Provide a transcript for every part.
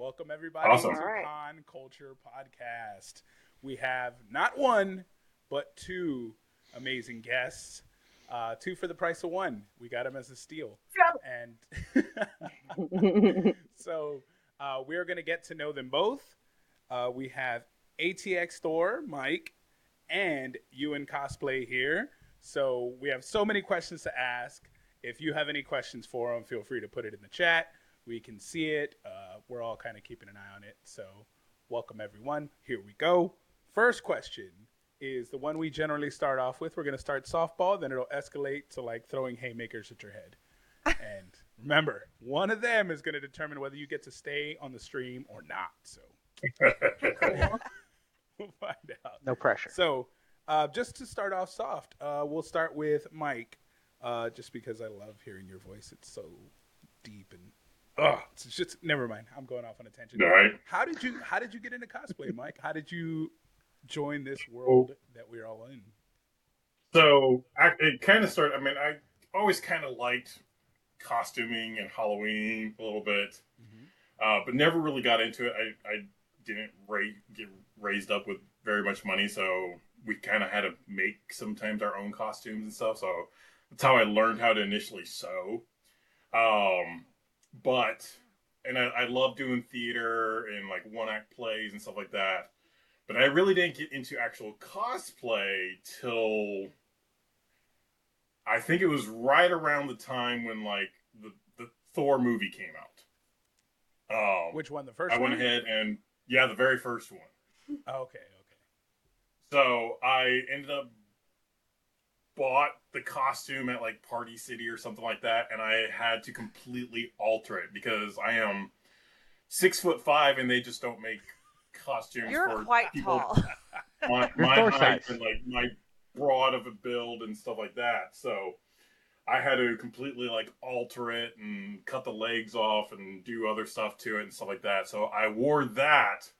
Welcome everybody Awesome. to All right. Con Culture Podcast. We have not one, but two amazing guests. Uh, two for the price of one. We got them as a steal. And so uh, we're going to get to know them both. Uh, we have ATX Thor, Mike, and you Ewyn Cosplay here. So we have so many questions to ask. If you have any questions for them, feel free to put it in the chat. We can see it. Uh, we're all kind of keeping an eye on it. So welcome, everyone. Here we go. First question is the one we generally start off with. We're going to start softball, then it'll escalate to like throwing haymakers at your head. and remember, one of them is going to determine whether you get to stay on the stream or not. So we'll find out. no pressure. So, uh, just to start off soft, uh, we'll start with Mike, uh, just because I love hearing your voice. It's so deep and oh, it's just never mind. I'm going off on a tangent. All right. How did you How did you get into cosplay, Mike? How did you join this world that we're all in? So I, it kind of started. I mean, I always kind of liked costuming and Halloween a little bit, uh, but never really got into it. I, I didn't ra- get raised up with very much money, so we kind of had to make sometimes our own costumes and stuff. So that's how I learned how to initially sew. Um, but and I, I love doing theater and like one act plays and stuff like that. But I really didn't get into actual cosplay till I think it was right around the time when like the, the Thor movie came out. Um, Which one? The first I went one? ahead and yeah, the very first one. Oh, okay, okay. So I ended up bought the costume at like Party City or something like that, and I had to completely alter it because I am six foot five, and they just don't make costumes You're for quite people tall. my, my height size. and like my broad of a build and stuff like that. So I had to completely like alter it and cut the legs off and do other stuff to it and stuff like that. So I wore that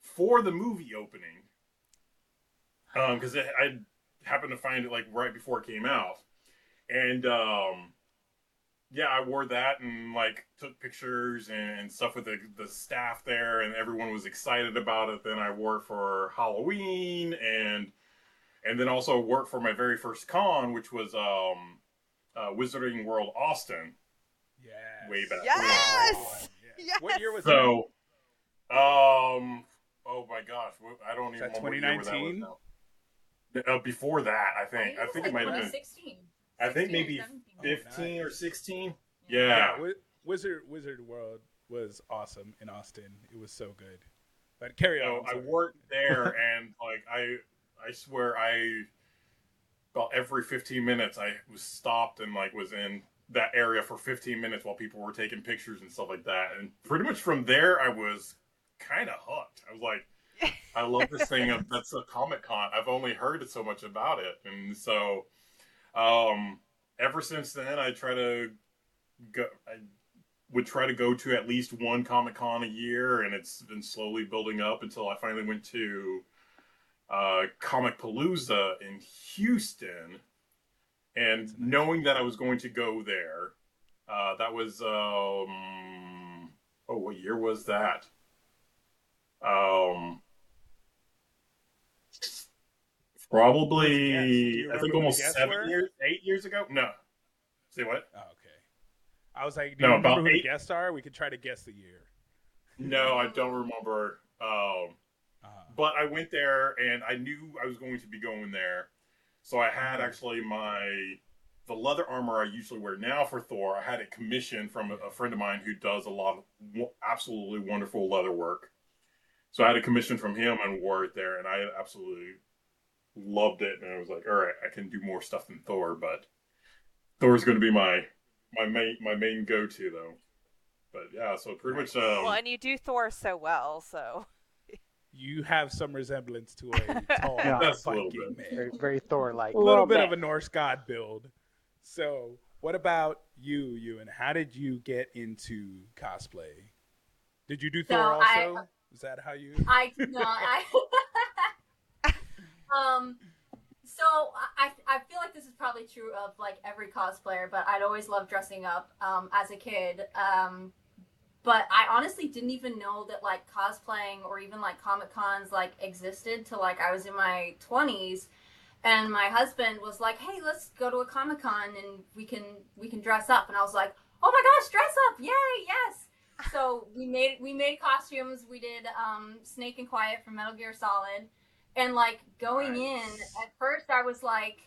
for the movie opening um, because I happened to find it like right before it came out, and um, yeah, I wore that and like took pictures and stuff with the the staff there, and everyone was excited about it. Then I wore it for Halloween and and then also worked for my very first con, which was um, uh, Wizarding World Austin Yes. way back. Yes! Yeah. Yes! What year was So, um, oh my gosh, I don't Is even that remember what year was 2019? Now. Uh, before that, I think. I think it might have been. 16. I think 16 or maybe 17. Oh, 15 or 16. that? Yeah. Wi- Wizard Wizard World was awesome in Austin. It was so good. But carry So on. I worked there, and like I, I swear, I about every 15 minutes I was stopped and like was in that area for 15 minutes while people were taking pictures and stuff like that. And pretty much from there, I was kind of hooked. I was like, I love this thing. of- That's a Comic Con. I've only heard so much about it, and so um, ever since then, I try to go. I would try to go to at least one Comic Con a year, and it's been slowly building up until I finally went to uh, Comicpalooza in Houston. And knowing that I was going to go there, uh, that was um, oh, what year was that? Um, Guess. Do probably I think almost seven were? years, eight years ago. No, say what? Oh, okay. I was like, do No, you remember about who the eight- guests are? We could try to guess the year. No, I don't remember. Um, Uh, but I went there and I knew I was going to be going there, so I had actually my the leather armor I usually wear now for Thor. I had it commissioned from a, a friend of mine who does a lot of w- absolutely wonderful leather work. So I had a commission from him and wore it there, and I absolutely loved it. And I was like, all right, I can do more stuff than Thor, but Thor's going to be my my main my main go to though. But yeah, so pretty much. Um, well, and you do Thor so well, so you have some resemblance to a tall Yeah. Just a little Viking bit. man. Very, very Thor like. a little Little bit bit. of a Norse god build. So, what about you, you, and how did you get into cosplay? Did you do So, Thor I- also? Is that how you? I no. I, um, so I, I feel like this is probably true of like every cosplayer, but I'd always loved dressing up. Um, as a kid, um, but I honestly didn't even know that like cosplaying or even like comic cons like existed till like I was in my twenties, and my husband was like, "Hey, let's go to a comic con and we can we can dress up," and I was like, "Oh my gosh, dress up! Yay, yes!" So we made we made costumes. We did um, Snake and Quiet from Metal Gear Solid, and like going in at first, I was like,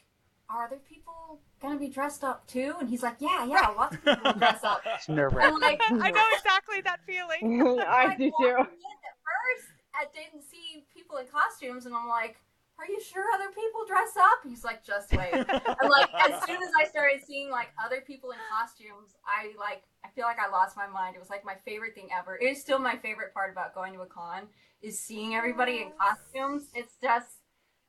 "Are other people gonna be dressed up too?" And he's like, "Yeah, yeah, lots of people dress up." It's nerve I'm wracking. like, I know exactly that feeling. I like, do too. in At first, I didn't see people in costumes, and I'm like, "Are you sure other people dress up?" He's like, "Just wait." and like, as soon as I started seeing like other people in costumes, I like, I feel like I lost my mind. It was like my favorite thing ever. It is still my favorite part about going to a con is seeing everybody in costumes. It's just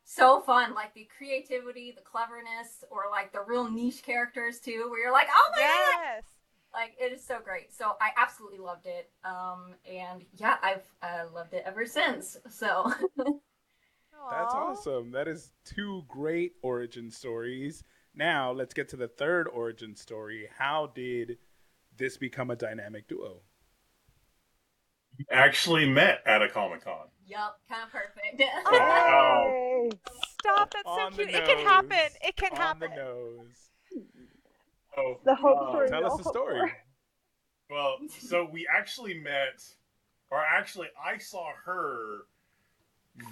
so fun, like the creativity, the cleverness, or like the real niche characters too, where you're like, "Oh my god!" like it is so great so i absolutely loved it um and yeah i've uh, loved it ever since so That's awesome. That is two great origin stories. Now let's get to the third origin story. How did this become a dynamic duo? Actually met at a Comic Con. yup kind of perfect Yay! Stop, that's so On the cute. It can happen. It can On happen. the nose. Oh, The hope uh, for Tell us the story. Well, so we actually met, or actually, I saw her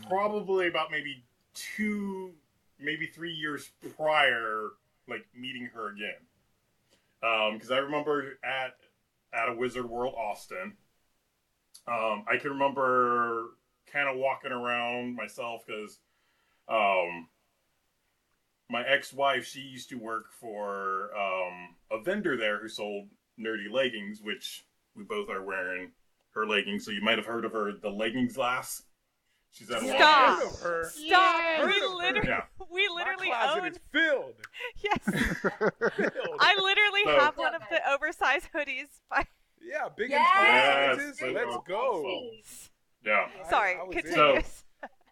probably about maybe two, maybe three years prior, like meeting her again. Because I remember at at a Wizard World Austin. Um, I can remember kind of walking around myself because um, my ex-wife she used to work for um, a vendor there who sold nerdy leggings, which we both are wearing her leggings. So you might have heard of her, the leggings glass. She's at a Stop. Heard of her. Stop. Heard We literally, Yeah. we My literally closet own. is filled. Yes. filled. I literally So- have one of the oversized hoodies. By... yeah, big Yes. and Yes, tall sizes. so- Let's go. Yeah. I- Sorry, I was in. continue.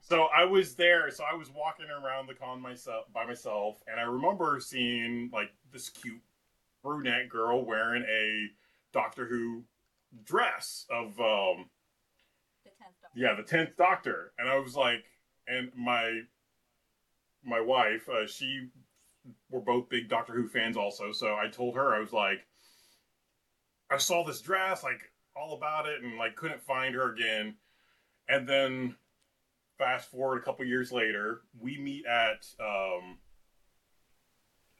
So I was there. So I was walking around the con myself by myself, and I remember seeing like this cute brunette girl wearing a Doctor Who dress of um the 10th Doctor. Yeah the tenth Doctor, and I was like, and my my wife, uh, she were both big Doctor Who fans also. So I told her I was like, I saw this dress, like all about it, and like couldn't find her again. And then fast forward a couple years later, we meet at um,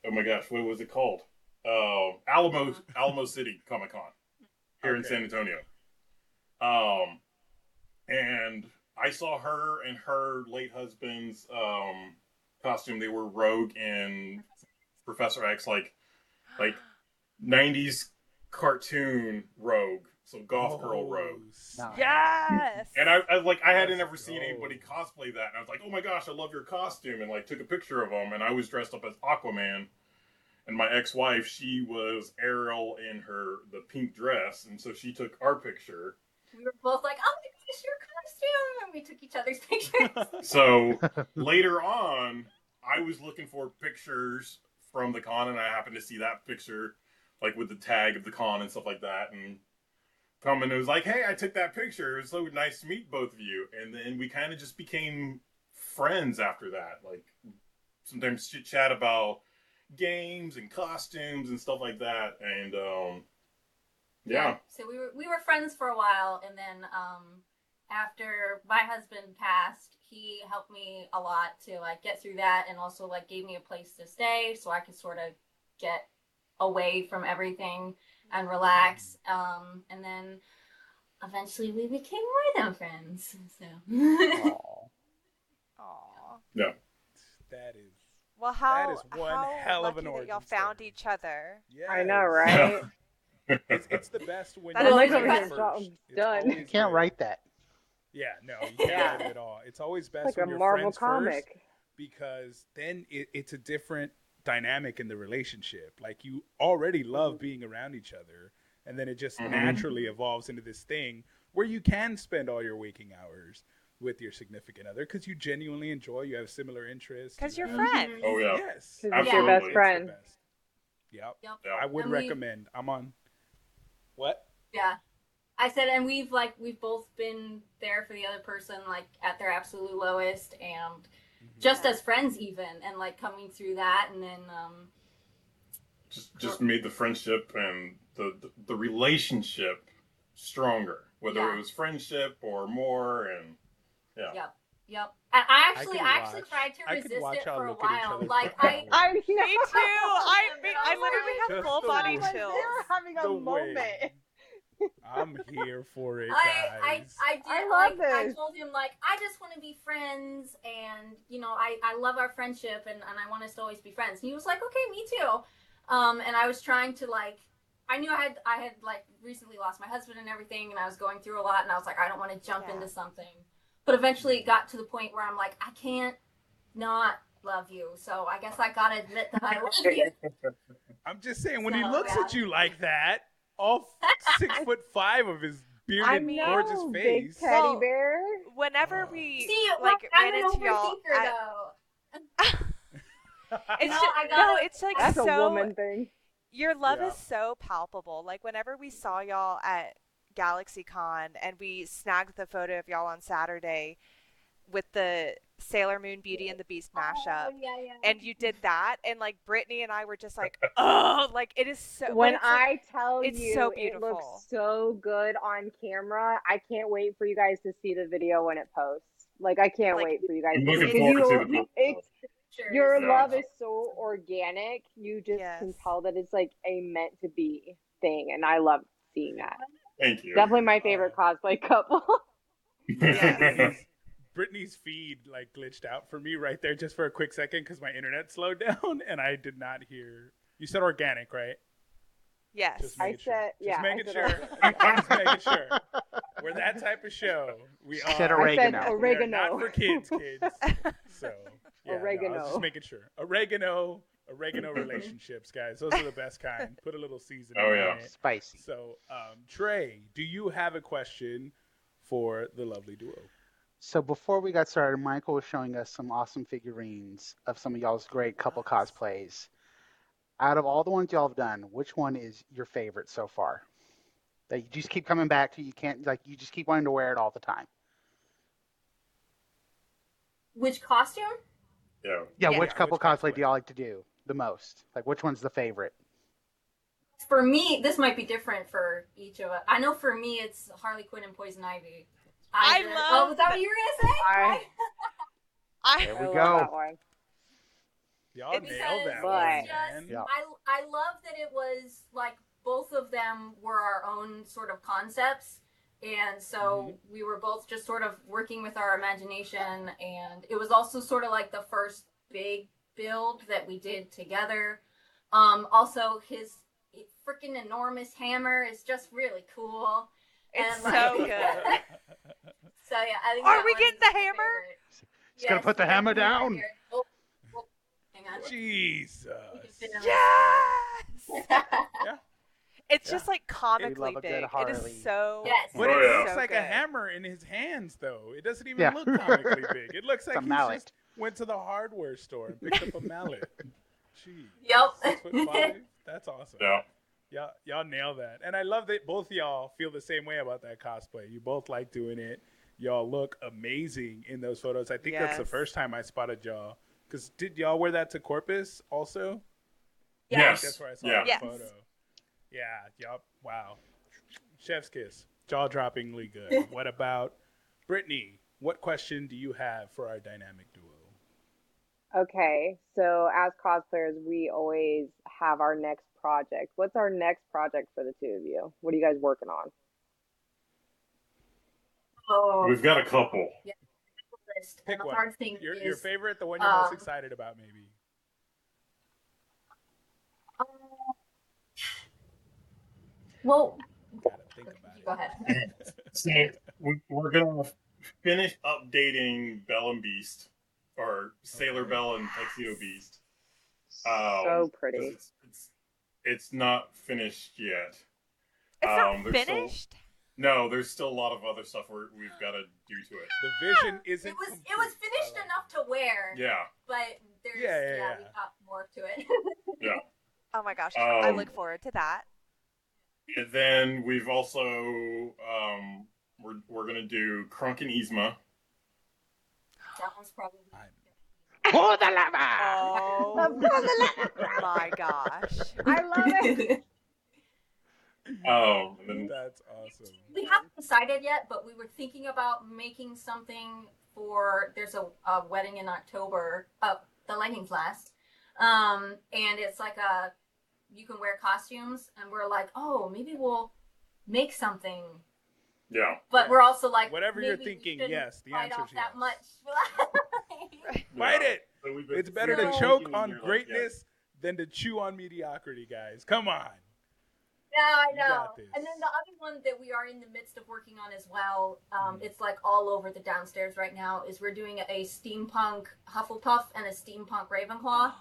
oh my gosh, what was it called? Uh, Alamo Alamo City Comic Con here in San Antonio. Um, and I saw her and her late husband's um costume. They were Rogue and Professor X, like like '90s cartoon Rogue, so Golf Girl Oh, Rogue. Nah. Yes. And I, I like I hadn't Let's ever seen anybody cosplay that, and I was like, "Oh my gosh, I love your costume!" And like took a picture of them, and I was dressed up as Aquaman, and my ex-wife she was Ariel in her the pink dress, and so she took our picture. we were both like oh my gosh your costume and we took each other's pictures So later on, I was looking for pictures from the con, and I happened to see that picture, like with the tag of the con and stuff like that, and. Come and it was like, hey, I took that picture. It was so nice to meet both of you. And then we kind of just became friends after that. Like, sometimes chit chat about games and costumes and stuff like that. And, um, yeah. so we were we were friends for a while and then um after my husband passed he helped me a lot to like get through that and also like gave me a place to stay so i could sort of get away from everything and relax um and then eventually we became more than friends so Aw. Aw. That is. Well, how, is one how hell of lucky an that y'all found story. each other. Yes. I know, right? It's, it's the best when That you're is friends over here first. done- It's done. always You can't write that. Yeah, no, you can't Yeah. write it at all. It's always best like when a you're Marvel friends first comic. because then it, it's a different dynamic in the relationship. Like you already love being around each other, and then it just Mhm. naturally evolves into this thing where you can spend all your waking hours with your significant other because you genuinely enjoy. You have similar interests. Because you you're have- friends. Oh, yeah. Yes. it's Absolutely. your best friend. Best. Yep. Yep. Yeah. I would And we- recommend. I'm on. What? Yeah. I said, and we've like we've both been there for the other person, like at their absolute lowest, and Mm-hmm. just as friends even, and like coming through that, and then um, Just just made the friendship and the the, the relationship stronger, whether Yeah. it was friendship or more, and yeah. Yep. Yep. And I actually, could I, actually watch- tried to I could resist watch it y'all for a look at each while. other Like for I. I know. Me too. I I literally have full body way- Like, chills. They're having a The way. Moment. I'm here for it, I, I, guys. I did. I love like, I told him like I just want to be friends, and you know, I, I love our friendship, and, and I want us to always be friends. And he was like, okay, me too. Um, and I was trying to like, I knew I had I had like recently lost my husband and everything, and I was going through a lot, and I was like, I don't want to jump Yeah. into something. But eventually, it got to the point where I'm like, I can't not love you. So I guess I gotta admit that I love you. I'm just saying, when he looks yeah. at you like that, all six foot five of his bearded, I know, gorgeous big face. teddy Well, bear. Whenever we See, like I'm ran into y'all, overthinker at- though. it's No, ju- I no, it's like That's so. a woman thing. Your love Yeah. is so palpable. Like whenever we saw y'all at GalaxyCon and we snagged the photo of y'all on Saturday with the Sailor Moon Beauty and the Beast oh, mashup. Oh, yeah, yeah. And you did that, and like Brittany and I were just like, oh, like it is so. When it's, I tell it's you so it beautiful. looks so good on camera, I can't wait for you guys to see the video when it posts. Like I can't Like, wait for you guys to see you- the it's Sure. your Yeah. love is so organic. You just can Yes. tell that it's like a meant to be thing, and I love seeing that. Thank you. Definitely my favorite cosplay couple. Yes. Brittany's feed like glitched out for me right there just for a quick second because my internet slowed down and I did not hear. You said organic, right? yes. I making sure. said- yeah, Just I making sure. just making sure. We're that type of show. We She said are. I said Oregano. Oregano. not for kids, kids. So yeah, no, I was Oregano. just making sure. Oregano, oregano relationships, guys. Those are the best kind. Put a little seasoning Oh, on yeah. it. Spicy. So, um, Trey, do you have a question for the lovely duo? So before we got started, Michael was showing us some awesome figurines of some of y'all's great couple cosplays. Out of all the ones y'all have done, which one is your favorite so far? That you just keep coming back to, you can't like you just keep wanting to wear it all the time. Which costume? yeah. Yeah, Yeah. which Yeah, couple which cosplay cosplay? do y'all like to do the most? Like which one's the favorite? For me, this might be different for each of us. I know for me, it's Harley Quinn and Poison Ivy. I just- love Oh, was that what you were gonna say? I- I There I we love go. that one. Y'all Because nailed that one, just. Yeah. I, I love that it was like both of them were our own sort of concepts. And so Mm-hmm. we were both just sort of working with our imagination. And it was also sort of like the first big build that we did together. Um, also, his freaking enormous hammer is just really cool. It's And, so like- good. So yeah, I think Are we getting the hammer? favorite. He's gonna put the hammer down. Oh, oh, hang on. Jesus. You can fit in Yes. Yeah. It's Yeah. just like comically love a good big. It is so. Yes. But Oh, it yeah. looks so like a hammer in his hands, though. It doesn't even Yeah. look comically big. It looks like he just went to the hardware store and picked up a mallet. Jeez. Yep. Six foot five? That's awesome. Yeah. Y'all, y'all nail that. And I love that both y'all feel the same way about that cosplay. You both like doing it. Y'all look amazing in those photos. I think that's the first time I spotted y'all. Because did y'all wear that to Corpus also? Yeah. Yes. That's where I saw Yeah. the Yes. photo. Yeah, y'all. Wow. Chef's kiss. Jaw droppingly good. what about Brittany? What question do you have for our dynamic duo? Okay, so as cosplayers, we always have our next project. What's our next project for the two of you? What are you guys working on? Oh, We've got a couple. list. Pick one. hard thing Your, is, your favorite, the one you're most um, excited about, maybe. uh, well, think about it. go ahead. So we- we're gonna finish updating Belle and Beast, or Sailor Belle and Tuxedo Beast. Um, So pretty. It's, it's, it's not finished yet. It's Um, not there's still- finished. No, there's still a lot of other stuff we're, we've got to do to it. The vision isn't. It was it was finished I enough to wear, Yeah. but there's Yeah, yeah, yeah, yeah. we got more to it. Yeah. Oh my gosh, I Um, look forward to that. And then we've also um, we're we're gonna do Kronk and Yzma. That one's probably. Pull the lever! Oh my gosh. I love it. Um, then That's awesome. we haven't decided yet, but we were thinking about making something for. There's a, a wedding in October. Uh, the lightning's last, um, and it's like a you can wear costumes, and we're like, oh, maybe we'll make something. yeah, But we're also like, Whatever you're thinking, yes, the bite answer's off that much. Fight Yeah. it. So It's better to choke on you're like, greatness than to chew on mediocrity, guys. Come on. Yeah, I know. And then the other one that we are in the midst of working on as well, um, Mhm. it's like all over the downstairs right now, is we're doing a steampunk Hufflepuff and a steampunk Ravenclaw.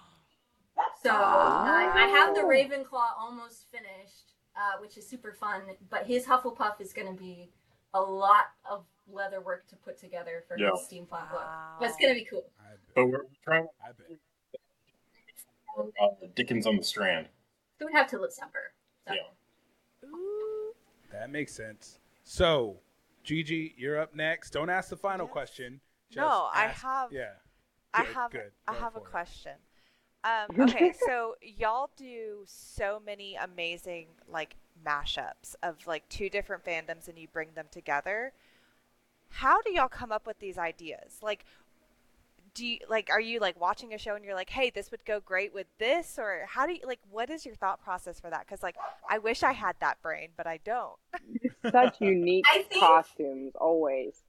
So I, I have the Oh. Ravenclaw almost finished, uh, which is super fun. But his Hufflepuff is going to be a lot of leather work to put together for Yeah. his steampunk look. Wow. But it's going to be cool. But we're trying I bet. uh, Dickens on the Strand. So we have till December. So. Yeah. Ooh. That makes sense. So, Gigi, you're up next. Don't ask the final Yes. question. Just No, I have- Yeah. I have good. I have a it. question. Um, okay, so y'all do so many amazing like mashups of like two different fandoms and you bring them together. How do y'all come up with these ideas? Like do you like are you like watching a show and you're like, "Hey, this would go great with this?" or how do you like what is your thought process for that? Cuz like I wish I had that brain, but I don't. Such unique think- costumes, always.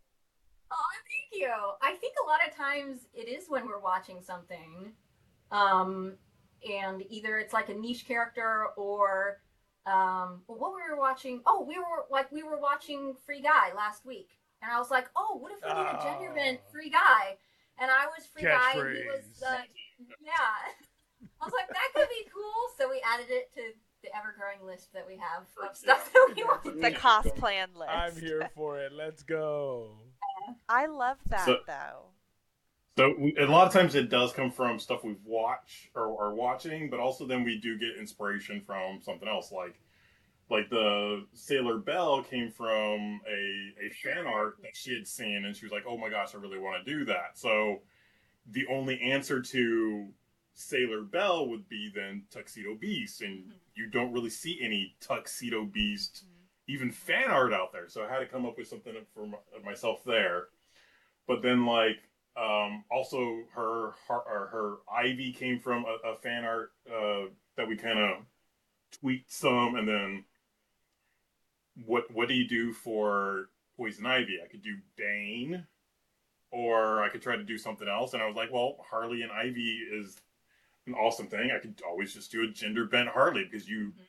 Oh, thank you. I think a lot of times it is when we're watching something, um, and either it's like a niche character or, um, well, what we were watching. Oh, we were like we were watching Free Guy last week, and I was like, oh, what if we did a gender bent Oh. Free Guy, and I was Free Guy, and he was Catchphrase. uh, yeah. I was like, that could be cool. So we added it to the ever growing list that we have of stuff that we want to The do. cost plan list. I'm here for it. Let's go. I love that So- though. So we, a lot of times it does come from stuff we've watched or are watching, but also then we do get inspiration from something else. Like, like the Sailor Belle came from a a fan art that she had seen, and she was like, "Oh my gosh, I really want to do that." So the only answer to Sailor Belle would be then Tuxedo Beast, and you don't really see any Tuxedo Beast even fan art out there. So I had to come up with something for my, myself there. But then like um, also her her, or her Ivy came from a, a fan art uh, that we kind of tweaked some, and then what what do you do for Poison Ivy? I could do Bane, or I could try to do something else. And I was like, well, Harley and Ivy is an awesome thing. I could always just do a gender bent Harley because you mm-hmm.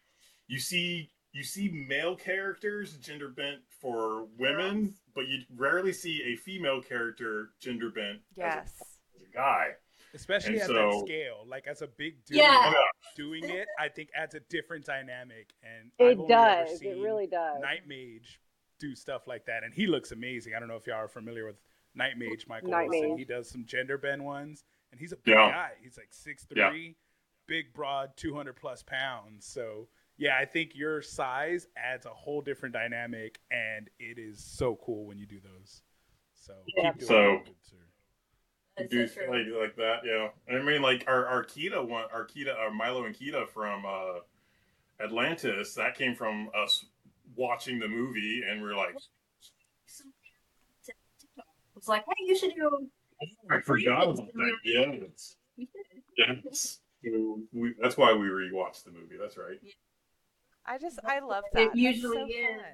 you see you see male characters gender bent for women, Girls. but you rarely see a female character gender bent Yes. as a guy. Especially And at that scale. Like as a big dude oh, Yeah. doing it, I think adds a different dynamic. And It I've only ever does. It seen really does. Night Mage do stuff like that, and he looks amazing. I don't know if y'all are familiar with Night Mage, Michael Night Wilson. Mage. He does some gender bend ones, and he's a big Yeah. guy. He's like six three, big, broad, two hundred plus pounds. So yeah, I think your size adds a whole different dynamic, and it is so cool when you do those. So Yeah. keep doing So- it, sir. That's do so true. like like that, yeah. I mean, like our our Kida one, our Kida, our Milo and Kida from uh, Atlantis, that came from us watching the movie, and we are like, It's like, hey, you should do. I forgot Previous about that. Yeah, it's, yes. So we, that's why we rewatched the movie. That's right. I just I love It that. That's usually so is. fun.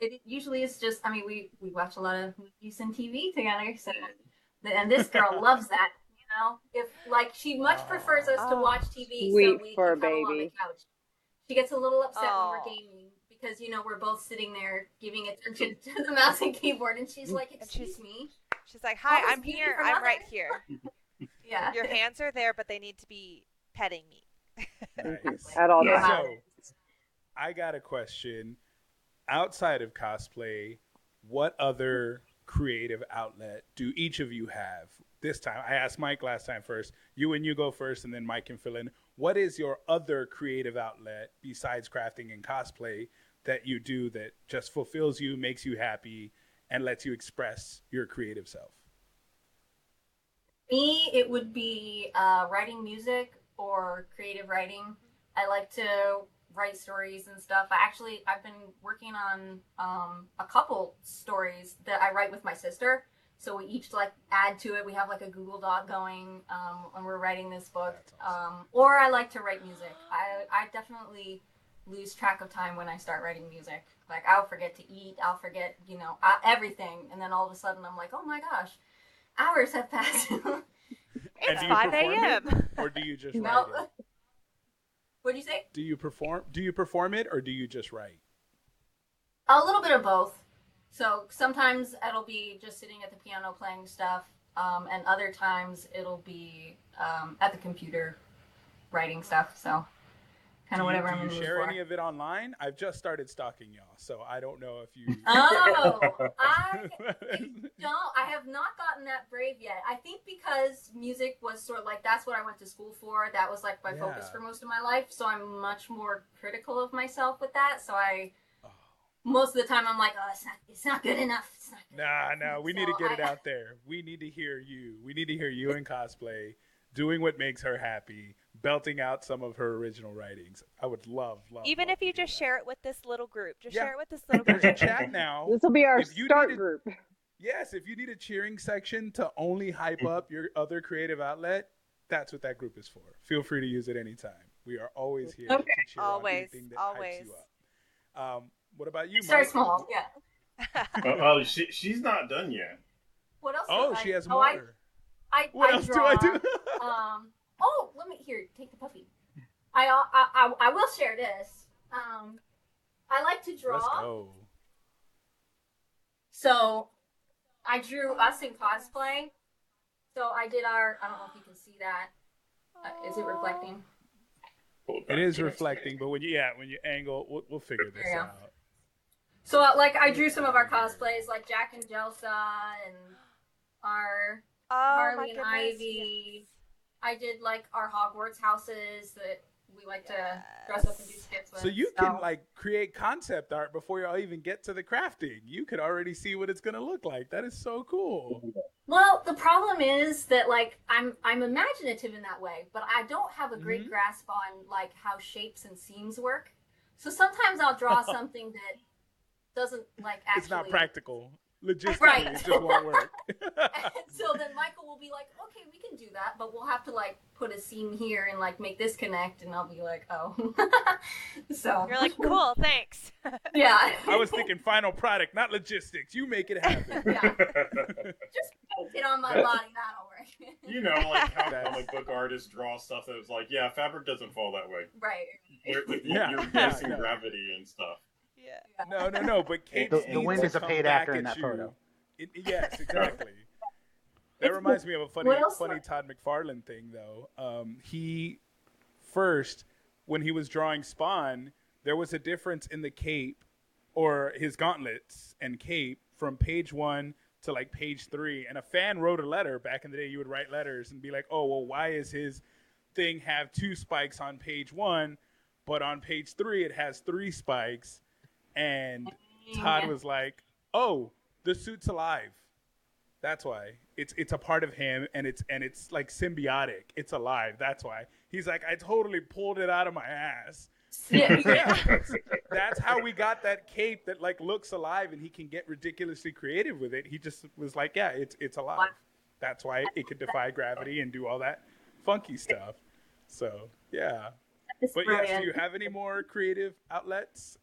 It usually is just. I mean, we we watch a lot of movies and TV together, so and this girl loves that. You know, if like she much prefers us to Oh. watch TV, so Sweet we fur can cuddle on the baby. couch. She gets a little upset Oh. when we're oh. gaming because you know we're both sitting there giving attention to the mouse and keyboard, and she's like, "Excuse she's- me." She's like, "Hi, oh, I'm here. I'm right here. Yeah. Your hands are there, but they need to be petting me." Nice. At all Yeah. times. So, I got a question. Outside of cosplay, what other creative outlet do each of you have? This time, I asked Mike last time first. You and you go first, and then Mike can fill in. What is your other creative outlet besides crafting and cosplay that you do that just fulfills you, makes you happy, and lets you express your creative self? Me, it would be uh, writing music or creative writing. I like to write stories and stuff. I actually I've been working on um, a couple stories that I write with my sister. So we each like add to it. We have like a Google Doc going um, when we're writing this book. Um, or I like to write music. I I definitely lose track of time when I start writing music. Like I'll forget to eat. I'll forget you know uh, everything, and then all of a sudden I'm like, oh my gosh, hours have passed. It's 5 a.m. or do you just No. It? What'd you say? Do you perform? Do you perform it, or do you just write? A little bit of both. So sometimes it'll be just sitting at the piano playing stuff, um, and other times it'll be um, at the computer writing stuff. So kind of you, whatever do I'm you share for. any of it online? I've just started stalking y'all, so I don't know if you. Oh, I no, I have not gotten that brave yet. I think because music was sort of like that's what I went to school for. That was like my focus for most of my life. So I'm much more critical of myself with that. So I Oh. most of the time I'm like, oh, it's not, it's not good enough. It's not good Nah, enough." nah, we So need to get it out there. We need to hear you. We need to hear you in cosplay, doing what makes her happy, belting out some of her original writings. I would love, love. Even love if you just that. share it with this little group, just Yeah. share it with this little There's a group. chat now. This will be our If you start needed- group. Yes, if you need a cheering section to only hype up your other creative outlet, that's what that group is for. Feel free to use it anytime. We are always here Okay. to cheer Always, on anything that always. hypes you up. Um, what about you, Start Mike? small, yeah. oh, oh, she, she's not done yet. What else? Oh, do she I, has oh, more. I, I, what I else draw, do I do? um. Oh, let me here. Take the puppy. I uh, I I, I will share this. Um, I like to draw. Let's go. So, I drew us in cosplay. So I did our. I don't know if you can see that. Uh, is it reflecting? Pull It back. is reflecting, but when you yeah, when you angle, we'll, we'll figure this There go. out. So uh, like I drew some of our cosplays, like Jack and Jelsa and our Oh Harley and goodness. Ivy. I did like our Hogwarts houses that we like to dress up and do skits with. So you can like create concept art before y'all even get to the crafting. You could already see what it's gonna look like. That is so cool. Well, the problem is that like I'm I'm imaginative in that way, but I don't have a great Mhm. grasp on like how shapes and seams work. So sometimes I'll draw something that doesn't like actually It's not practical. Logistically, Right. it just won't work. So then Michael will be like, "Okay, we can do that, but we'll have to like put a seam here and like make this connect." And I'll be like, "Oh." so You're like, cool, thanks. yeah. I was thinking final product, not logistics. You make it happen. yeah, just paint it on my body. That'll work. you know, like how That's- comic book artists draw stuff that was like, yeah, fabric doesn't fall that way. right. You're, like, Yeah. you're Yeah, guessing gravity and stuff. Yeah. No, no, no. But Kate The- the wind is a paid actor in that you. photo. It- yes, exactly. That reminds me of a funny, funny Todd McFarlane thing, though. Um, he first, when he was drawing Spawn, there was a difference in the cape or his gauntlets and cape from page one to like page three. And a fan wrote a letter back in the day. You would write letters and be like, "Oh, well, why is his thing have two spikes on page one, but on page three it has three spikes?" And Todd Yeah. was like, "Oh, the suit's alive. That's why. It's it's a part of him, and it's and it's like symbiotic. It's alive. That's why." He's like, "I totally pulled it out of my ass." Yeah, Yeah, that's, that's how we got that cape that like looks alive, and he can get ridiculously creative with it. He just was like, "Yeah, it's it's alive. That's why it could defy gravity and do all that funky stuff." So yeah, but yes, do you have any more creative outlets?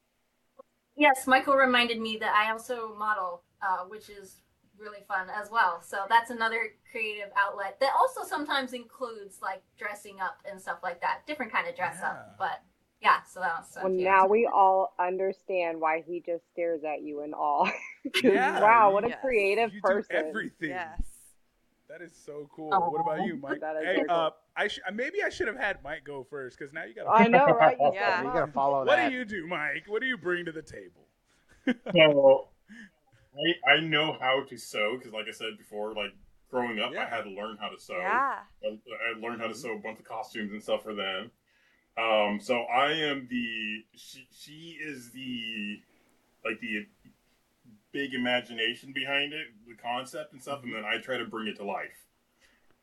Yes, Michael reminded me that I also model, uh, which is really fun as well. So that's another creative outlet that also sometimes includes like dressing up and stuff like that. Different kind of dress Yeah. up, but yeah. So that's Well, now we all understand why he just stares at you in awe. 'Cause, Yeah, wow, what a Yes. creative you person. do everything. Yes. That is so cool. Oh, what about you, Mike? that is Hey, cool. uh, I sh- maybe I should have had Mike go first because now you got. I know, right? You Yeah. You gotta follow What that. do you do, Mike? What do you bring to the table? So, I, I know how to sew because, like I said before, like growing up, Yeah. I had to learn how to sew. Yeah. I, I learned how to sew a bunch of costumes and stuff for them. Um, so I am the she. She is the like the big imagination behind it, the concept and stuff, and then I try to bring it to life.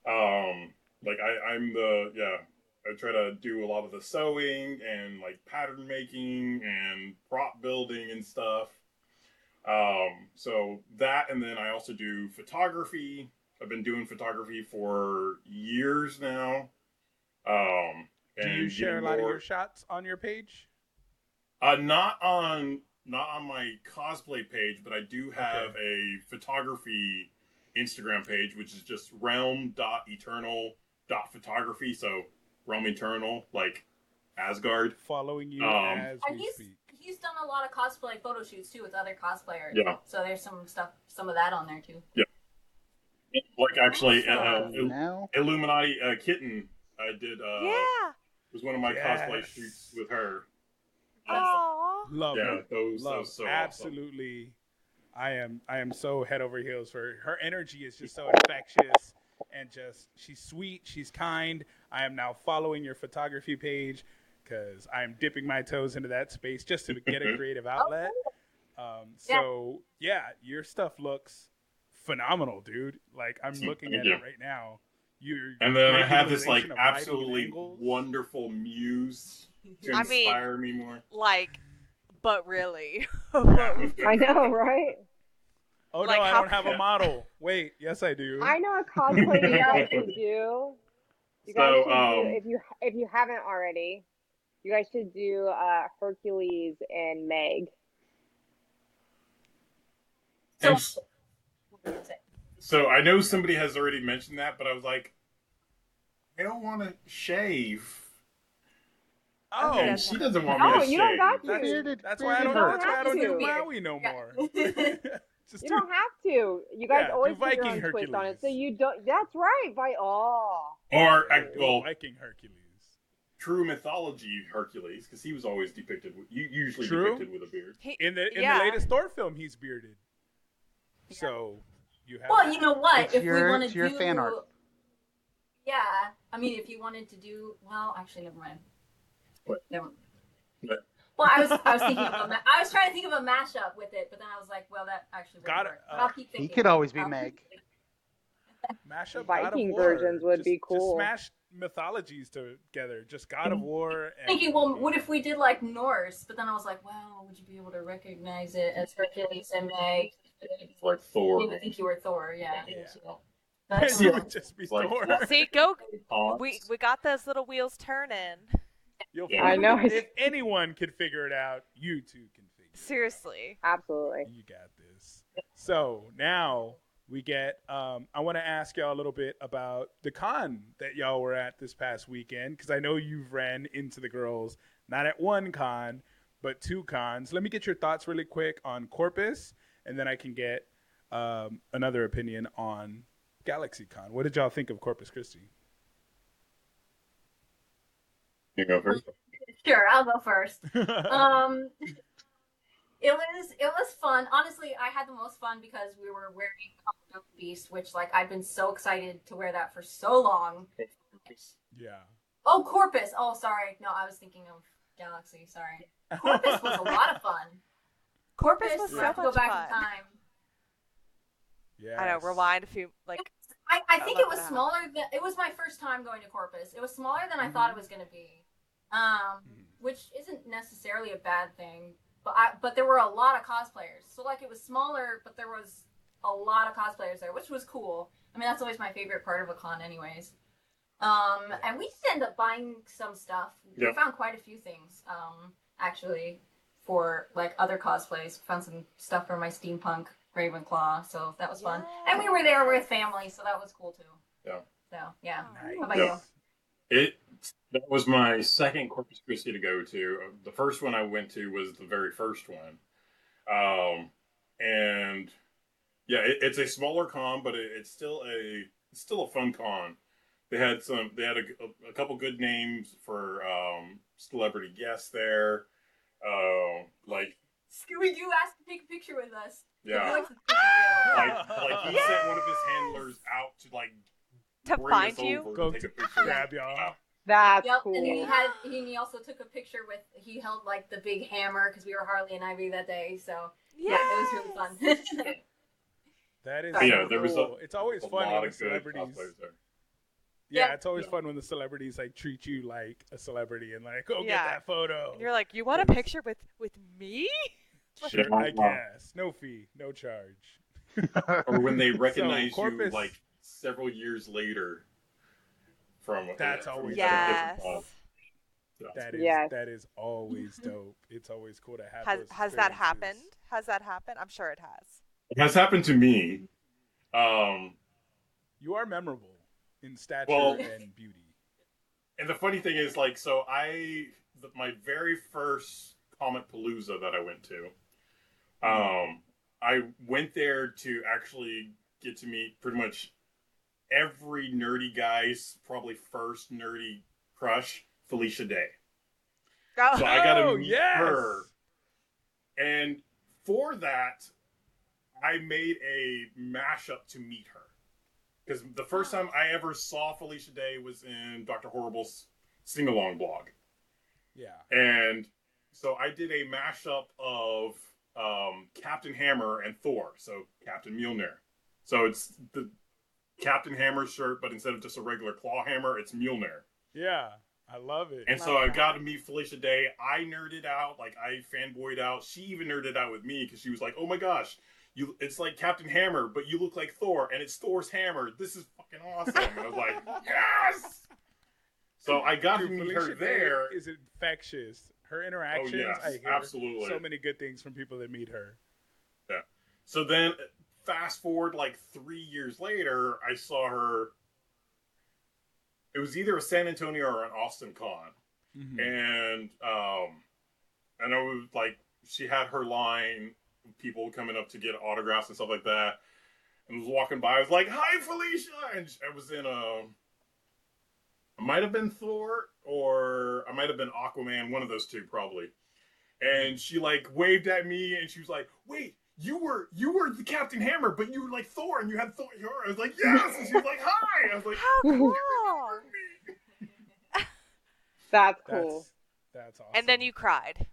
Um, like I, I'm the yeah. I try to do a lot of the sewing and like pattern making and prop building and stuff. Um, so that, and then I also do photography. I've been doing photography for years now. Um, Do you share a lot of your shots on your page? Uh, not on not on my cosplay page, but I do have a photography Instagram page, which is just realm.eternal.photography. So realm eternal, like Asgard. Following you Um, as we he's speak. he's done a lot of cosplay photo shoots too with other cosplayers. Yeah. So there's some stuff, some of that on there too. Yeah. Like actually, uh, Awesome. Il- Now, Illuminati uh, kitten. I did. Uh, yeah. was one of my cosplay shoots with her. Aww. Love Yeah, it. those, Love those so awesome. absolutely. I am I am so head over heels for her. Her energy is just so infectious and just she's sweet, she's kind. I am now following your photography page because I am dipping my toes into that space just to get a creative outlet. Um, so yeah, your stuff looks phenomenal, dude. Like I'm looking at you. it right now. You're And then I have this like utilization of lighting and absolutely wonderful muse to I mean- inspire me more. Like, but really. I know, right? Oh Like no, I don't have a model. Wait, yes I do. I know a cosplay you guys should do. You guys So, should um, do if you if you haven't already. You guys should do uh, Hercules and Meg. So, So I know somebody has already mentioned that, but I was like, I don't want to shave. Oh, and she doesn't want No, me to oh, you don't shave. got to. That's, that's why I bearded don't. That's why I don't do You don't have to. Maui no more. Just You do- don't have to. You guys Yeah, always put your Viking own twist on it, Hercules. so you don't. That's right. By oh, Or uh, I, well, Viking Hercules. true mythology Hercules, because he was always depicted. You usually True. depicted with a beard. He- In the in yeah. the latest Thor film, he's bearded. So you have. well, that. you know what? It's if your- we want it's to your do, fan art. Yeah, I mean, if you wanted to do, well, actually, never mind. What? Never. What? Well, I was I was thinking of a ma- I was trying to think of a mashup with it, but then I was like, well, that actually wouldn't Got it. work. Uh, I'll keep he could always be I'll Meg. thinking. Mash up God of Viking War. versions would Just- be Just cool. smash mythologies together. Just God of War. And, Thinking, well, what if we did like Norse? But then I was like, well, would you be able to recognize it as Hercules and Meg? Like Thor. You would think you were Thor, yeah. Yeah. That's you cool. would just be Like- Thor. See, go. Hans. We we got those little wheels turning. You'll Yeah. I know. If anyone could figure it out, you two can figure. it out. Seriously. absolutely. You got this. So now we get. Um, I want to ask y'all a little bit about the con that y'all were at this past weekend because I know you've ran into the girls not at one con but two cons. Let me get your thoughts really quick on Corpus, and then I can get um, another opinion on GalaxyCon. What did y'all think of Corpus Christi? You go first. Sure, I'll go first. um it was it was fun honestly i had the most fun because we were wearing Comic Book beast which like i've been so excited to wear that for so long yeah. oh corpus oh sorry no i was thinking of galaxy sorry corpus was a lot of fun corpus was we so have to go back fun. in time Yeah. I know. Rewind a few. Like i, I I think it was smaller than it was my first time going to corpus it was smaller than i thought it was going to be um Mhm. which isn't necessarily a bad thing but I, but there were a lot of cosplayers. So like it was smaller but there was a lot of cosplayers there which was cool. I mean that's always my favorite part of a con anyways. Um and we did end up buying some stuff. We found quite a few things um actually for like other cosplays. Found some stuff for my steampunk ravenclaw so that was fun. And we were there with family so that was cool too. Yeah. so yeah. Nice. how about Yeah. you? It that was my second Corpus Christi to go to. Uh, The first one I went to was the very first one, um, and yeah, it, it's a smaller con, but it, it's still a it's still a fun con. They had some they had a, a, couple good names for um, celebrity guests there, uh, like Scooby Doo asked to take a picture with us. yeah, He likes to take a video. like like he sent one of his handlers out to like to bring find us you. over Go to take a picture. grab y'all. Wow. That's Yep, cool. and he had he, he also took a picture with he held like the big hammer because we were Harley and Ivy that day. So yeah, it was really fun. That is Yeah, so there was a- cool. it's always A fun lot when of the good celebrities. Yeah, Yeah, it's always yeah. fun when the celebrities like treat you like a celebrity and like, go Yeah. get that photo. And you're like, you want a picture with with me? Sure, I guess. No fee, no charge. Or when they recognize Corpus- you like several years later from That's from always- a different Yes. con. So, That is Yes. that is always dope. It's always cool to have. Has those has that happened? Has that happened? I'm sure it has. It has happened to me. Um, You are memorable in stature Well- and beauty. and the funny thing is, like, so I, the, my very first Comicpalooza that I went to, um, I went there to actually get to meet pretty much every nerdy guy's probably first nerdy crush, Felicia Day. Oh, So I got to Oh, meet yes! her. And for that, I made a mashup to meet her. Because the first time I ever saw Felicia Day was in Dr. Horrible's sing along blog. Yeah. And so I did a mashup of um, Captain Hammer and Thor. So Captain Mjolnir. So it's the Captain Hammer shirt, but instead of just a regular claw hammer, it's Mjolnir. Yeah. I love it. And so I got to meet Felicia Day. I nerded out, like I fanboyed out. She even nerded out with me because she was like, "Oh my gosh, you! It's like Captain Hammer, but you look like Thor, and it's Thor's hammer. This is fucking awesome!" And I was like, "Yes!" So I got Dude, to meet Felicia her Day there. is infectious. Her oh, interactions, yes, I hear absolutely. so many good things from people that meet her. Yeah. So then, fast forward like three years later, I saw her. It was either a San Antonio or an Austin con. Mhm. and um, and I know was like she had her line, people coming up to get autographs and stuff like that, and was walking by. I was like, "Hi, Felicia!" And I was in a, I might have been Thor or I might have been Aquaman, one of those two probably. And she like waved at me, and she was like, "Wait." You were you were the Captain Hammer, but you were like Thor, and you had Thor. I was like, yes, and she was like, hi. I was like, How cool! That's That's cool. that's awesome. and then you cried.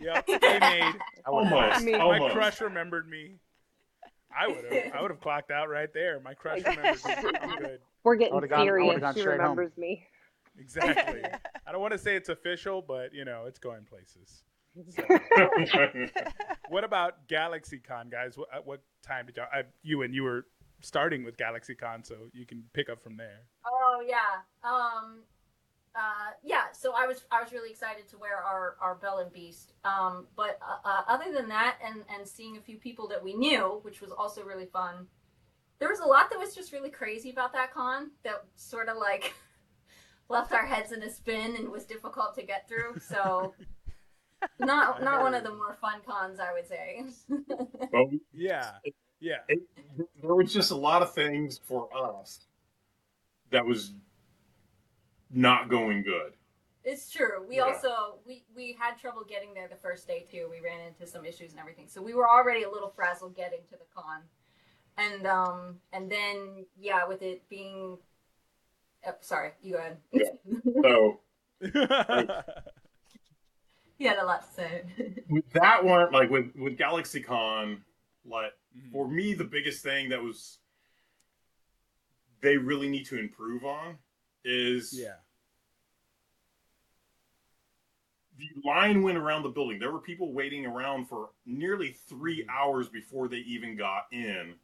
Yep. They made I would almost, my almost. crush remembered me. I would have I would have clocked out right there. My crush remembered me. I'm good. We're getting would've gone- I serious. would've gone She straight home. remembers me. Exactly. I don't want to say it's official, but you know, it's going places. What about GalaxyCon, guys? What, what time did y'all? I, you and you were starting with GalaxyCon, so you can pick up from there. Oh yeah. Um uh yeah, so I was I was really excited to wear our our Belle and Beast. Um but uh, uh, other than that and and seeing a few people that we knew, which was also really fun. There was a lot that was just really crazy about that con that sort of like left our heads in a spin and was difficult to get through. So not not one of the more fun cons, I would say. Well, Yeah, yeah. it, there was just a lot of things for us that was not going good. It's true. We Yeah. also we we had trouble getting there the first day too. We ran into some issues and everything. So we were already a little frazzled getting to the con. And um and then yeah, with it being oh, sorry, you go ahead. Yeah. So he had a lot to say. with that one, like with with GalaxyCon, like Mhm. for me, the biggest thing that was they really need to improve on is yeah. the line went around the building. There were people waiting around for nearly three hours before they even got in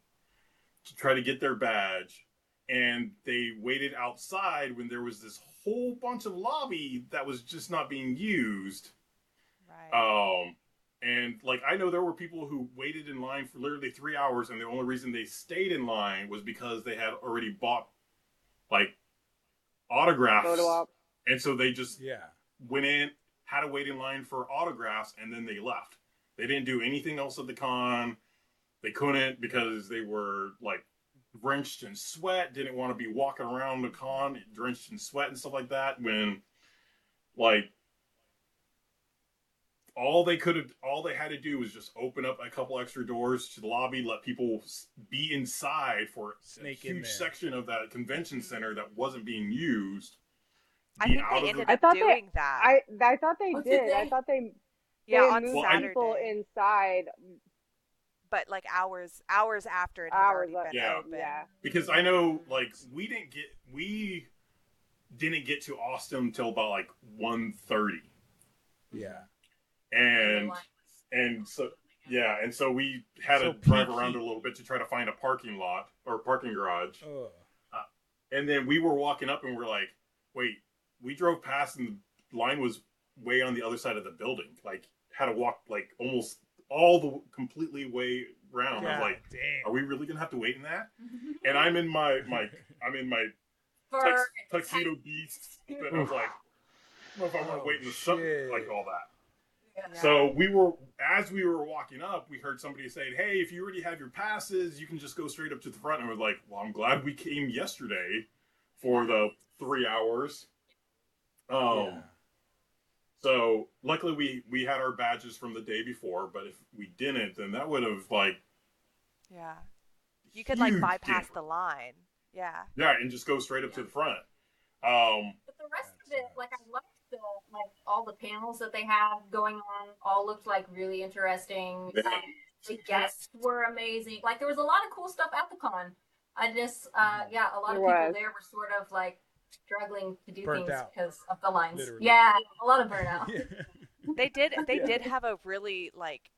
to try to get their badge. And they waited outside when there was this whole bunch of lobby that was just not being used. Right. Um, and like I know there were people who waited in line for literally three hours, and the only reason they stayed in line was because they had already bought like autographs, Photo op. and so they just yeah. went in, had to wait in line for autographs, and then they left. They didn't do anything else at the con. They couldn't because they were like drenched in sweat, didn't want to be walking around the con drenched in sweat and stuff like that. When like all they could have, all they had to do was just open up a couple extra doors to the lobby, let people be inside for Snake a huge there. section of that convention center that wasn't being used I think they ended the. I up thought they- doing that. I I thought they Oh, did did. I thought they yeah, they on moved I- Saturday. people inside but like hours hours after it had hours. already been Yeah. open. yeah. because I know like we didn't get we didn't get to Austin until about like 1.30. Yeah. And and so yeah, and so we had So to drive peak around a little bit to try to find a parking lot or parking garage, Ugh. Uh, and then we were walking up and we're like, wait, we drove past and the line was way on the other side of the building, like had to walk like almost all the completely way around. I God was like, damn. are we really gonna have to wait in that? And I'm in my my I'm in my tux, tuxedo beast, and I was like, I don't know if I want Oh, to wait in the sun like all that. Yeah. So we were, as we were walking up, we heard somebody saying, "Hey, if you already have your passes, you can just go straight up to the front." And we're like, "Well, I'm glad we came yesterday for the three hours." Um, Yeah. so luckily we we had our badges from the day before, but if we didn't, then that would have like Yeah. You could like bypass difference. the line. Yeah. yeah, and just go straight up to the front. Um, But the rest of it, like I liked the like all the panels that they have going on, all looked like really interesting. Yeah. Um, the guests were amazing. Like there was a lot of cool stuff at the con. I just, uh, yeah, a lot There of people there were sort of like struggling to do Burnt things out. because of the lines. Literally. Yeah, a lot of burnout. They did they Yeah. did have a really like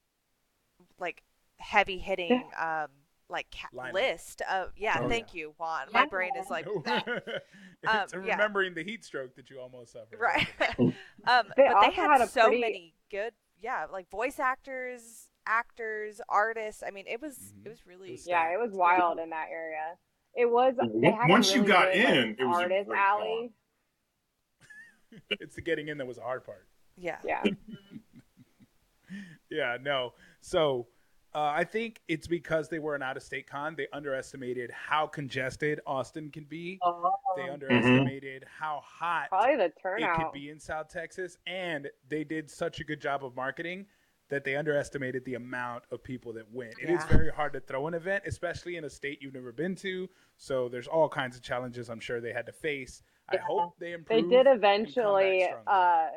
like heavy hitting um like ca- Lineup. list of yeah, Oh, thank you, Juan. My brain is like No. Um, it's yeah. remembering the heat stroke that you almost suffered. right. um They but they had, had so pretty- many good yeah, like voice actors, actors, artists. I mean, it was Mhm. it was really It was Yeah, it was wild in that area. It was. It had a Once you got good, like, in, it was a artist great alley. it's the getting in that was the hard part. yeah. Yeah. Yeah, no. So uh, I think it's because they were an out of state con. They underestimated how congested Austin can be. Oh. They underestimated how hot Probably the it could be in South Texas. And they did such a good job of marketing that they underestimated the amount of people that went. It is Yeah. very hard to throw an event, especially in a state you've never been to. So there's all kinds of challenges I'm sure they had to face. I hope they improved. They improve. did and come eventually. back. Uh,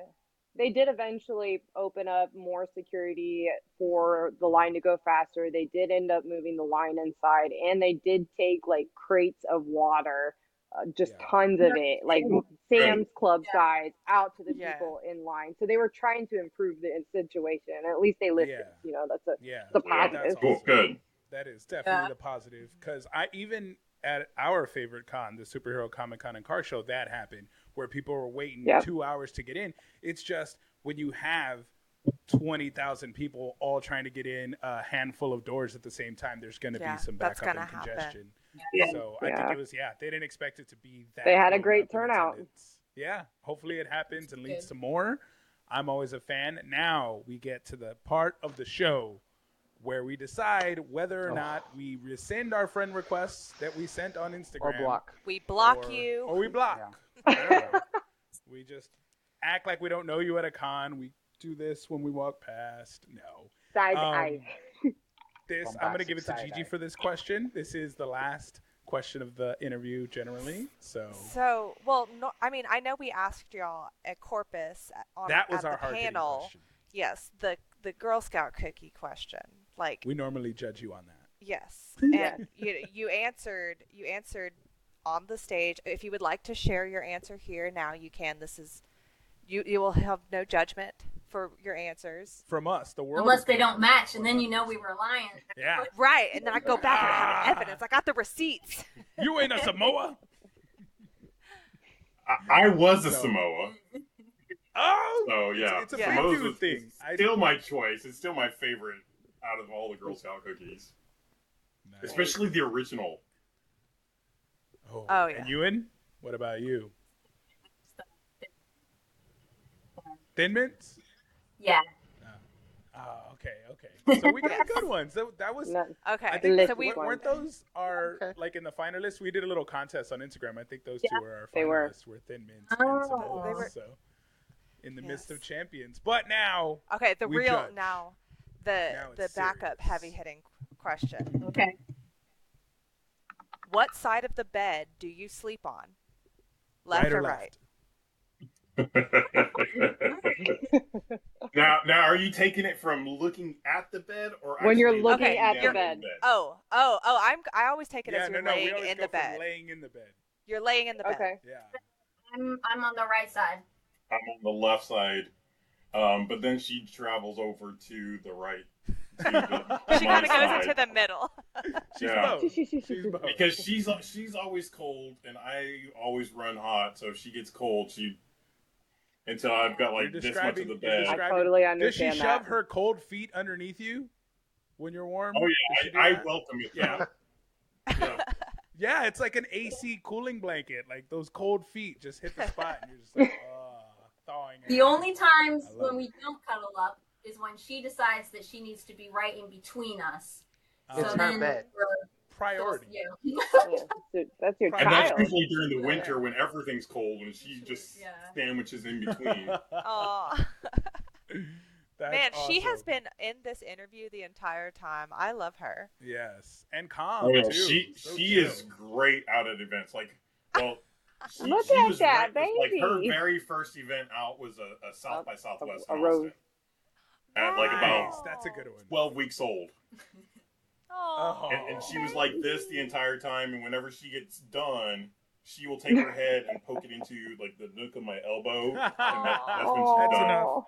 they did eventually open up more security for the line to go faster. They did end up moving the line inside, and they did take like crates of water, uh, just Yeah. tons of it, like Sam's Club Yeah. size, out to the Yeah. people in line. So they were trying to improve the situation, and at least they listened. Yeah. You know, that's a yeah, the Yeah, that's positive. cool, awesome. good. That is definitely Yeah. the positive because I even at our favorite con, the Superhero Comic Con and Car Show, that happened where people were waiting Yep. two hours to get in. It's just when you have twenty thousand people all trying to get in a handful of doors at the same time, there's going to Yeah, be some backup and happen. congestion. Yeah. So I think it was yeah they didn't expect it to be that. They had a great turnout. Yeah, hopefully it happens and leads to more. I'm always a fan. Now we get to the part of the show where we decide whether or Oh. not we rescind our friend requests that we sent on Instagram Or block. We block or- you. or we block. I don't know. we just act like we don't know you at a con. We do this when we walk past. No. Side Um, eye. This I'm going to give it to Gigi eye. for this question. This is the last question of the interview generally. So So, well, no, I mean, I know we asked y'all at Corpus on that was at our the panel. question. Yes, the the Girl Scout cookie question. Like, We normally judge you on that. yes, and you you answered you answered on the stage. If you would like to share your answer here now, you can. This is you you will have no judgment for your answers. From us, the world. Unless they don't match, and then you know we were lying. Yeah. Right, and then I go back and I have evidence. I got the receipts. You ain't a Samoa. I, I was a No. Samoa, Oh. so yeah, It's a Yeah. Samoa's thing. Still my choice. It's still my favorite out of all the Girl Scout cookies, Nice. especially the original. Oh, Oh, yeah. And Ewyn, what about you? Thin mints. Yeah. Ah, oh, okay, okay. So we got good ones. That, that was. No, Okay, I think so we weren't, those our Okay. like in the finalists? We did a little contest on Instagram. I think those Yeah, two were our they were. finalists. Were Thin Mints and Oh. Samoas. They were- So in the midst of champions, but now okay. The real judge. now, the Now the it's backup heavy hitting question. Okay. What side of the bed do you sleep on? Left right or or left? right? now, now, are you taking it from looking at the bed or When you're looking Okay, at down the bed. Oh, oh, oh! I'm. I always take it yeah, as no, you're no, we laying always in go the bed. laying in the bed. You're laying in the bed. Okay. Yeah. I'm I'm on the right side. I'm on the left side, um, but then she travels over to the right. To the, She kind of goes into the middle. She's Yeah. both. She's both. because she's she's always cold and I always run hot. So if she gets cold, she until I've got like this much of the bed. I describing- totally Does she understand shove that. her cold feet underneath you when you're warm? Oh yeah, I, I welcome it. Yeah. yeah. Yeah, it's like an AC cooling blanket. Like those cold feet just hit the spot, and you're just like, oh, thawing. The out. only times when it. we don't cuddle up is when she decides that she needs to be right in between us. Uh, It's so her then bed. priority. yeah. Yeah, that's your And And that's child. usually during the winter when everything's cold and she just Yeah. sandwiches in between. Aw. That's Man, she has been in this interview the entire time. I love her. yes, and calm Oh yeah, too. she So she chill. is great out at events. Like, well, she, Look she at was that right- Like her very first event out was a, a South A- by Southwest a in rose. Austin. At like about Nice, that's a good one. twelve weeks old. Oh. and, and she was like this the entire time. And whenever she gets done, she will take her head and poke it into like the nook of my elbow, and that, that's when she's That's done. enough.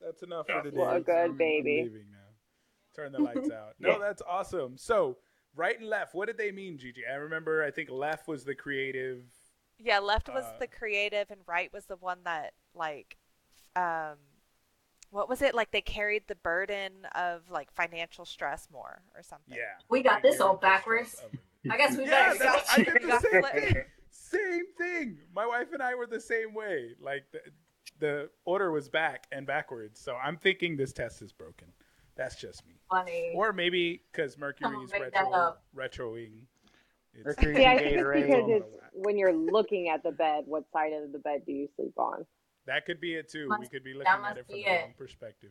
That's enough Yeah. for today. What a good I'm- I'm baby. leaving now. Turn the lights out. No, Yeah. that's awesome. So, right and left, what did they mean, Gigi? I remember. I think left was the creative. Yeah, left was Uh, the creative and right was the one that like um what was it? Like they carried the burden of like financial stress more or something. Yeah. We got this all Carried the stress backwards. I guess we Yeah, better that's, I did the got same flipped. thing. Same thing. My wife and I were the same way. Like the, the order was back and backwards. So I'm thinking this test is broken. That's just me. funny. Or maybe because Mercury's make that retro retroing. It's- Mercury See, I think it's because it's when you're looking at the bed, what side of the bed do you sleep on? That could be it too. we could be looking at it from be the it. wrong perspective.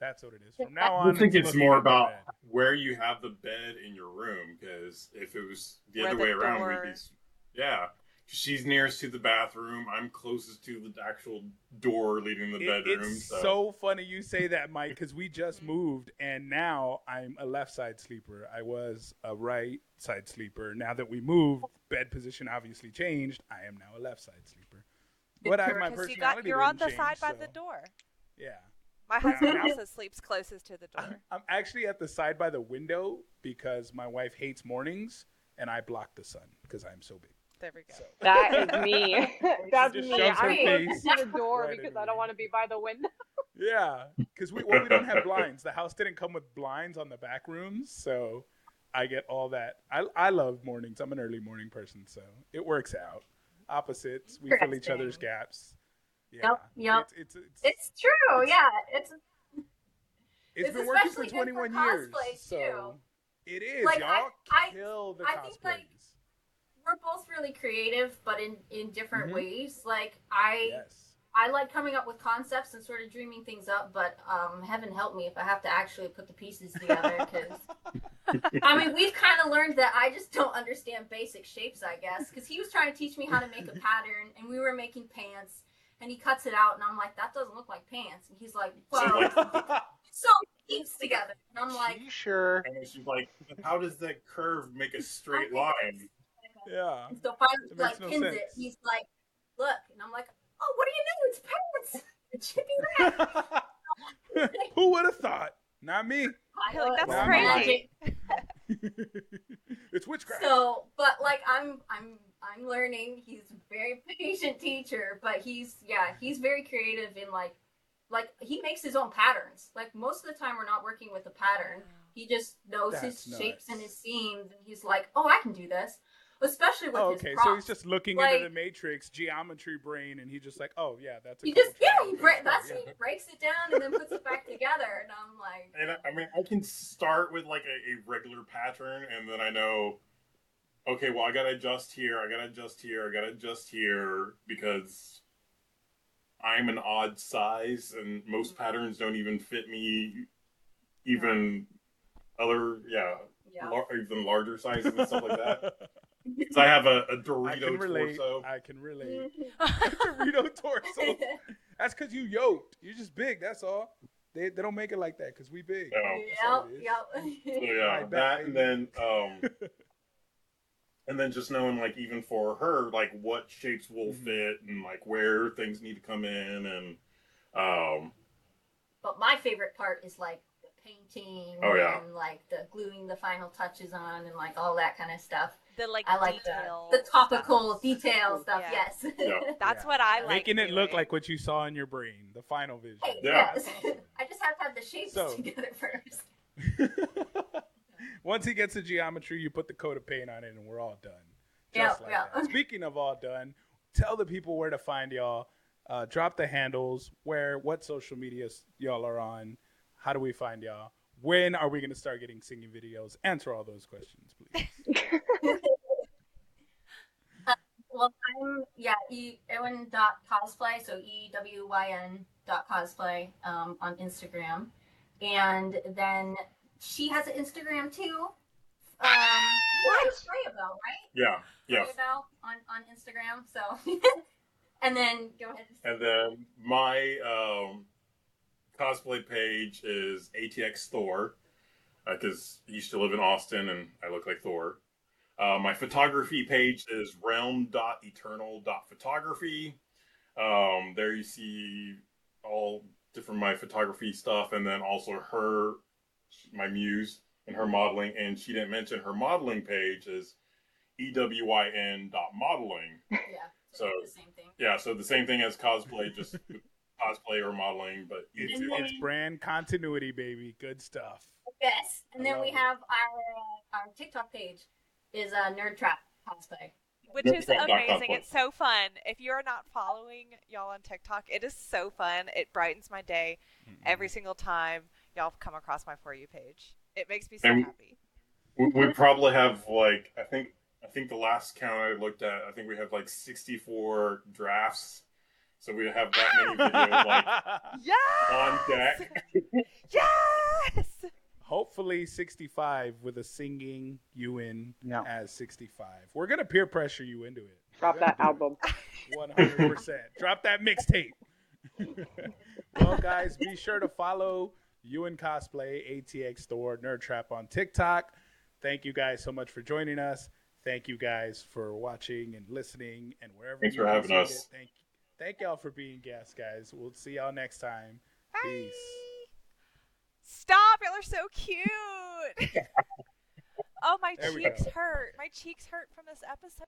That's what it is. From now on, I think it's looking more about where you have the bed in your room. Because if it was the Where other the way around, door- we'd be yeah. She's nearest to the bathroom. I'm closest to the actual door leading the It- bedroom. it's so. so funny you say that, Mike, because we just moved and now I'm a left side sleeper. I was a right side sleeper. Now that we moved, bed position obviously changed. I am now a left side sleeper. But I, my Because you got you're on the didn't side by so- the door. Yeah. My husband now- also sleeps closest to the door. I'm, I'm actually at the side by the window because my wife hates mornings and I block the sun because I'm so big. There we go. So That is me. That's me. I'm face close to the door right because in I don't want to be by the window. yeah, because we well we don't have blinds. The house didn't come with blinds on the back rooms, so I get all that. I I love mornings. I'm an early morning person, so it works out. Opposites, we fill each other's gaps. Yeah, Yep, yep. It's it's it's, It's true, It's- yeah. It's it's it's been working for especially good for 21 years. So too. it is. Like, Y'all I- I- the I cosplays. think, like, we're both really creative, but in in different Mhm. ways. Like I yes. I like coming up with concepts and sort of dreaming things up, but um, heaven help me if I have to actually put the pieces together. Because I mean, we've kind of learned that I just don't understand basic shapes. I guess because he was trying to teach me how to make a pattern, and we were making pants, and he cuts it out, and I'm like, that doesn't look like pants, and he's like, well, so it keeps together, and I'm like, you sure? And then she's like, "How does that curve make a straight line?" yeah. and so finally, It like no pins it. He's like, look, and I'm like, oh, what do you know? It's pants. It's chippy Who would have thought? Not me. You're like, that's Wow. crazy. it's witchcraft. So, but like I'm, I'm, I'm learning. He's a very patient teacher, but he's, yeah, he's very creative in like, like he makes his own patterns. Like most of the time, we're not working with a pattern. He just knows That's his shapes and his seams, and he's like, oh, I can do this. Especially with Oh, his okay, so he's just looking Like- into the matrix, geometry brain, and he's just like, oh yeah, that's. A He just, yeah, he triangles, break. right, That's yeah. he breaks it down and then puts it back together, and I'm like, And I, I mean, I can start with like a, a regular pattern, and then I know, okay, well, I gotta adjust here, I gotta adjust here, I gotta adjust here because I'm an odd size, and most mm-hmm. patterns don't even fit me. Even other, yeah, yeah. lar- even larger sizes and stuff like that. because I have a, a I can Dorito relate. torso. I can relate. Dorito torso. That's because you yoked. You're just big. That's all. They, they don't make it like that because we big. Yeah. That's all Yep. So yeah, I bet, that and then um, and then just knowing like even for her like what shapes will Mhm. fit and like where things need to come in and um But my favorite part is like the painting Oh, yeah. and like the gluing the final touches on and like all that kind of stuff. The like I like detail. the, the topical stuff. detail stuff, Yeah. yes. Yeah. That's Yeah. what I like. Making it look like what you saw in your brain, the final vision. Hey, Yeah. yes. I just have to have the shapes So- together first. Once he gets the geometry, you put the coat of paint on it, and we're all done. Yeah, like yeah. that. Speaking of all done, tell the people where to find y'all. Uh, drop the handles, where, what social medias y'all are on. How do we find y'all? When are we going to start getting singing videos? Answer all those questions, please. Well, I'm yeah, e Ewyn dot cosplay, so e w y n dot cosplay um, on Instagram, and then she has an Instagram too. Um, what? Freya-Bell, right? yeah yeah. Freya-Bell on on Instagram. So, and then go ahead. and then my um cosplay page is ATX Thor because I used to live in Austin and I look like Thor. Uh, my photography page is realm.eternal.photography. Um, there you see all different my photography stuff, and then also her, my muse, and her modeling. And she didn't mention her modeling page is ewyn.modeling. Yeah. So- the same thing. Yeah, so the same thing as cosplay, just cosplay or modeling, but It's, easier. it's brand continuity, baby. Good stuff. Yes, and I then we it. have our uh, our TikTok page is uh, Nerd Trap cosplay. Which That's is not- not amazing. It's so fun. If you're not following y'all on TikTok, it is so fun. It brightens my day every single time y'all come across my For You page. It makes me so And- happy. we, we probably have like I think I think the last count I looked at, I think we have like sixty four drafts. So we have that many videos like Yes! on deck. Yes! Hopefully 65 with a singing you in Yeah. as 65. We're going to peer pressure you into it. Drop that album. 100%. Drop that mixtape. well, guys, be sure to follow Ewyn cosplay, ATX Thor, Nerd Trap on TikTok. Thank you guys so much for joining us. Thank you guys for watching and listening and wherever Thanks you for having us. It. Thank, thank y'all for being guests, guys. We'll see y'all next time. Bye. Peace. Stop! Y'all are so cute. oh, my There cheeks hurt. My cheeks hurt from this episode.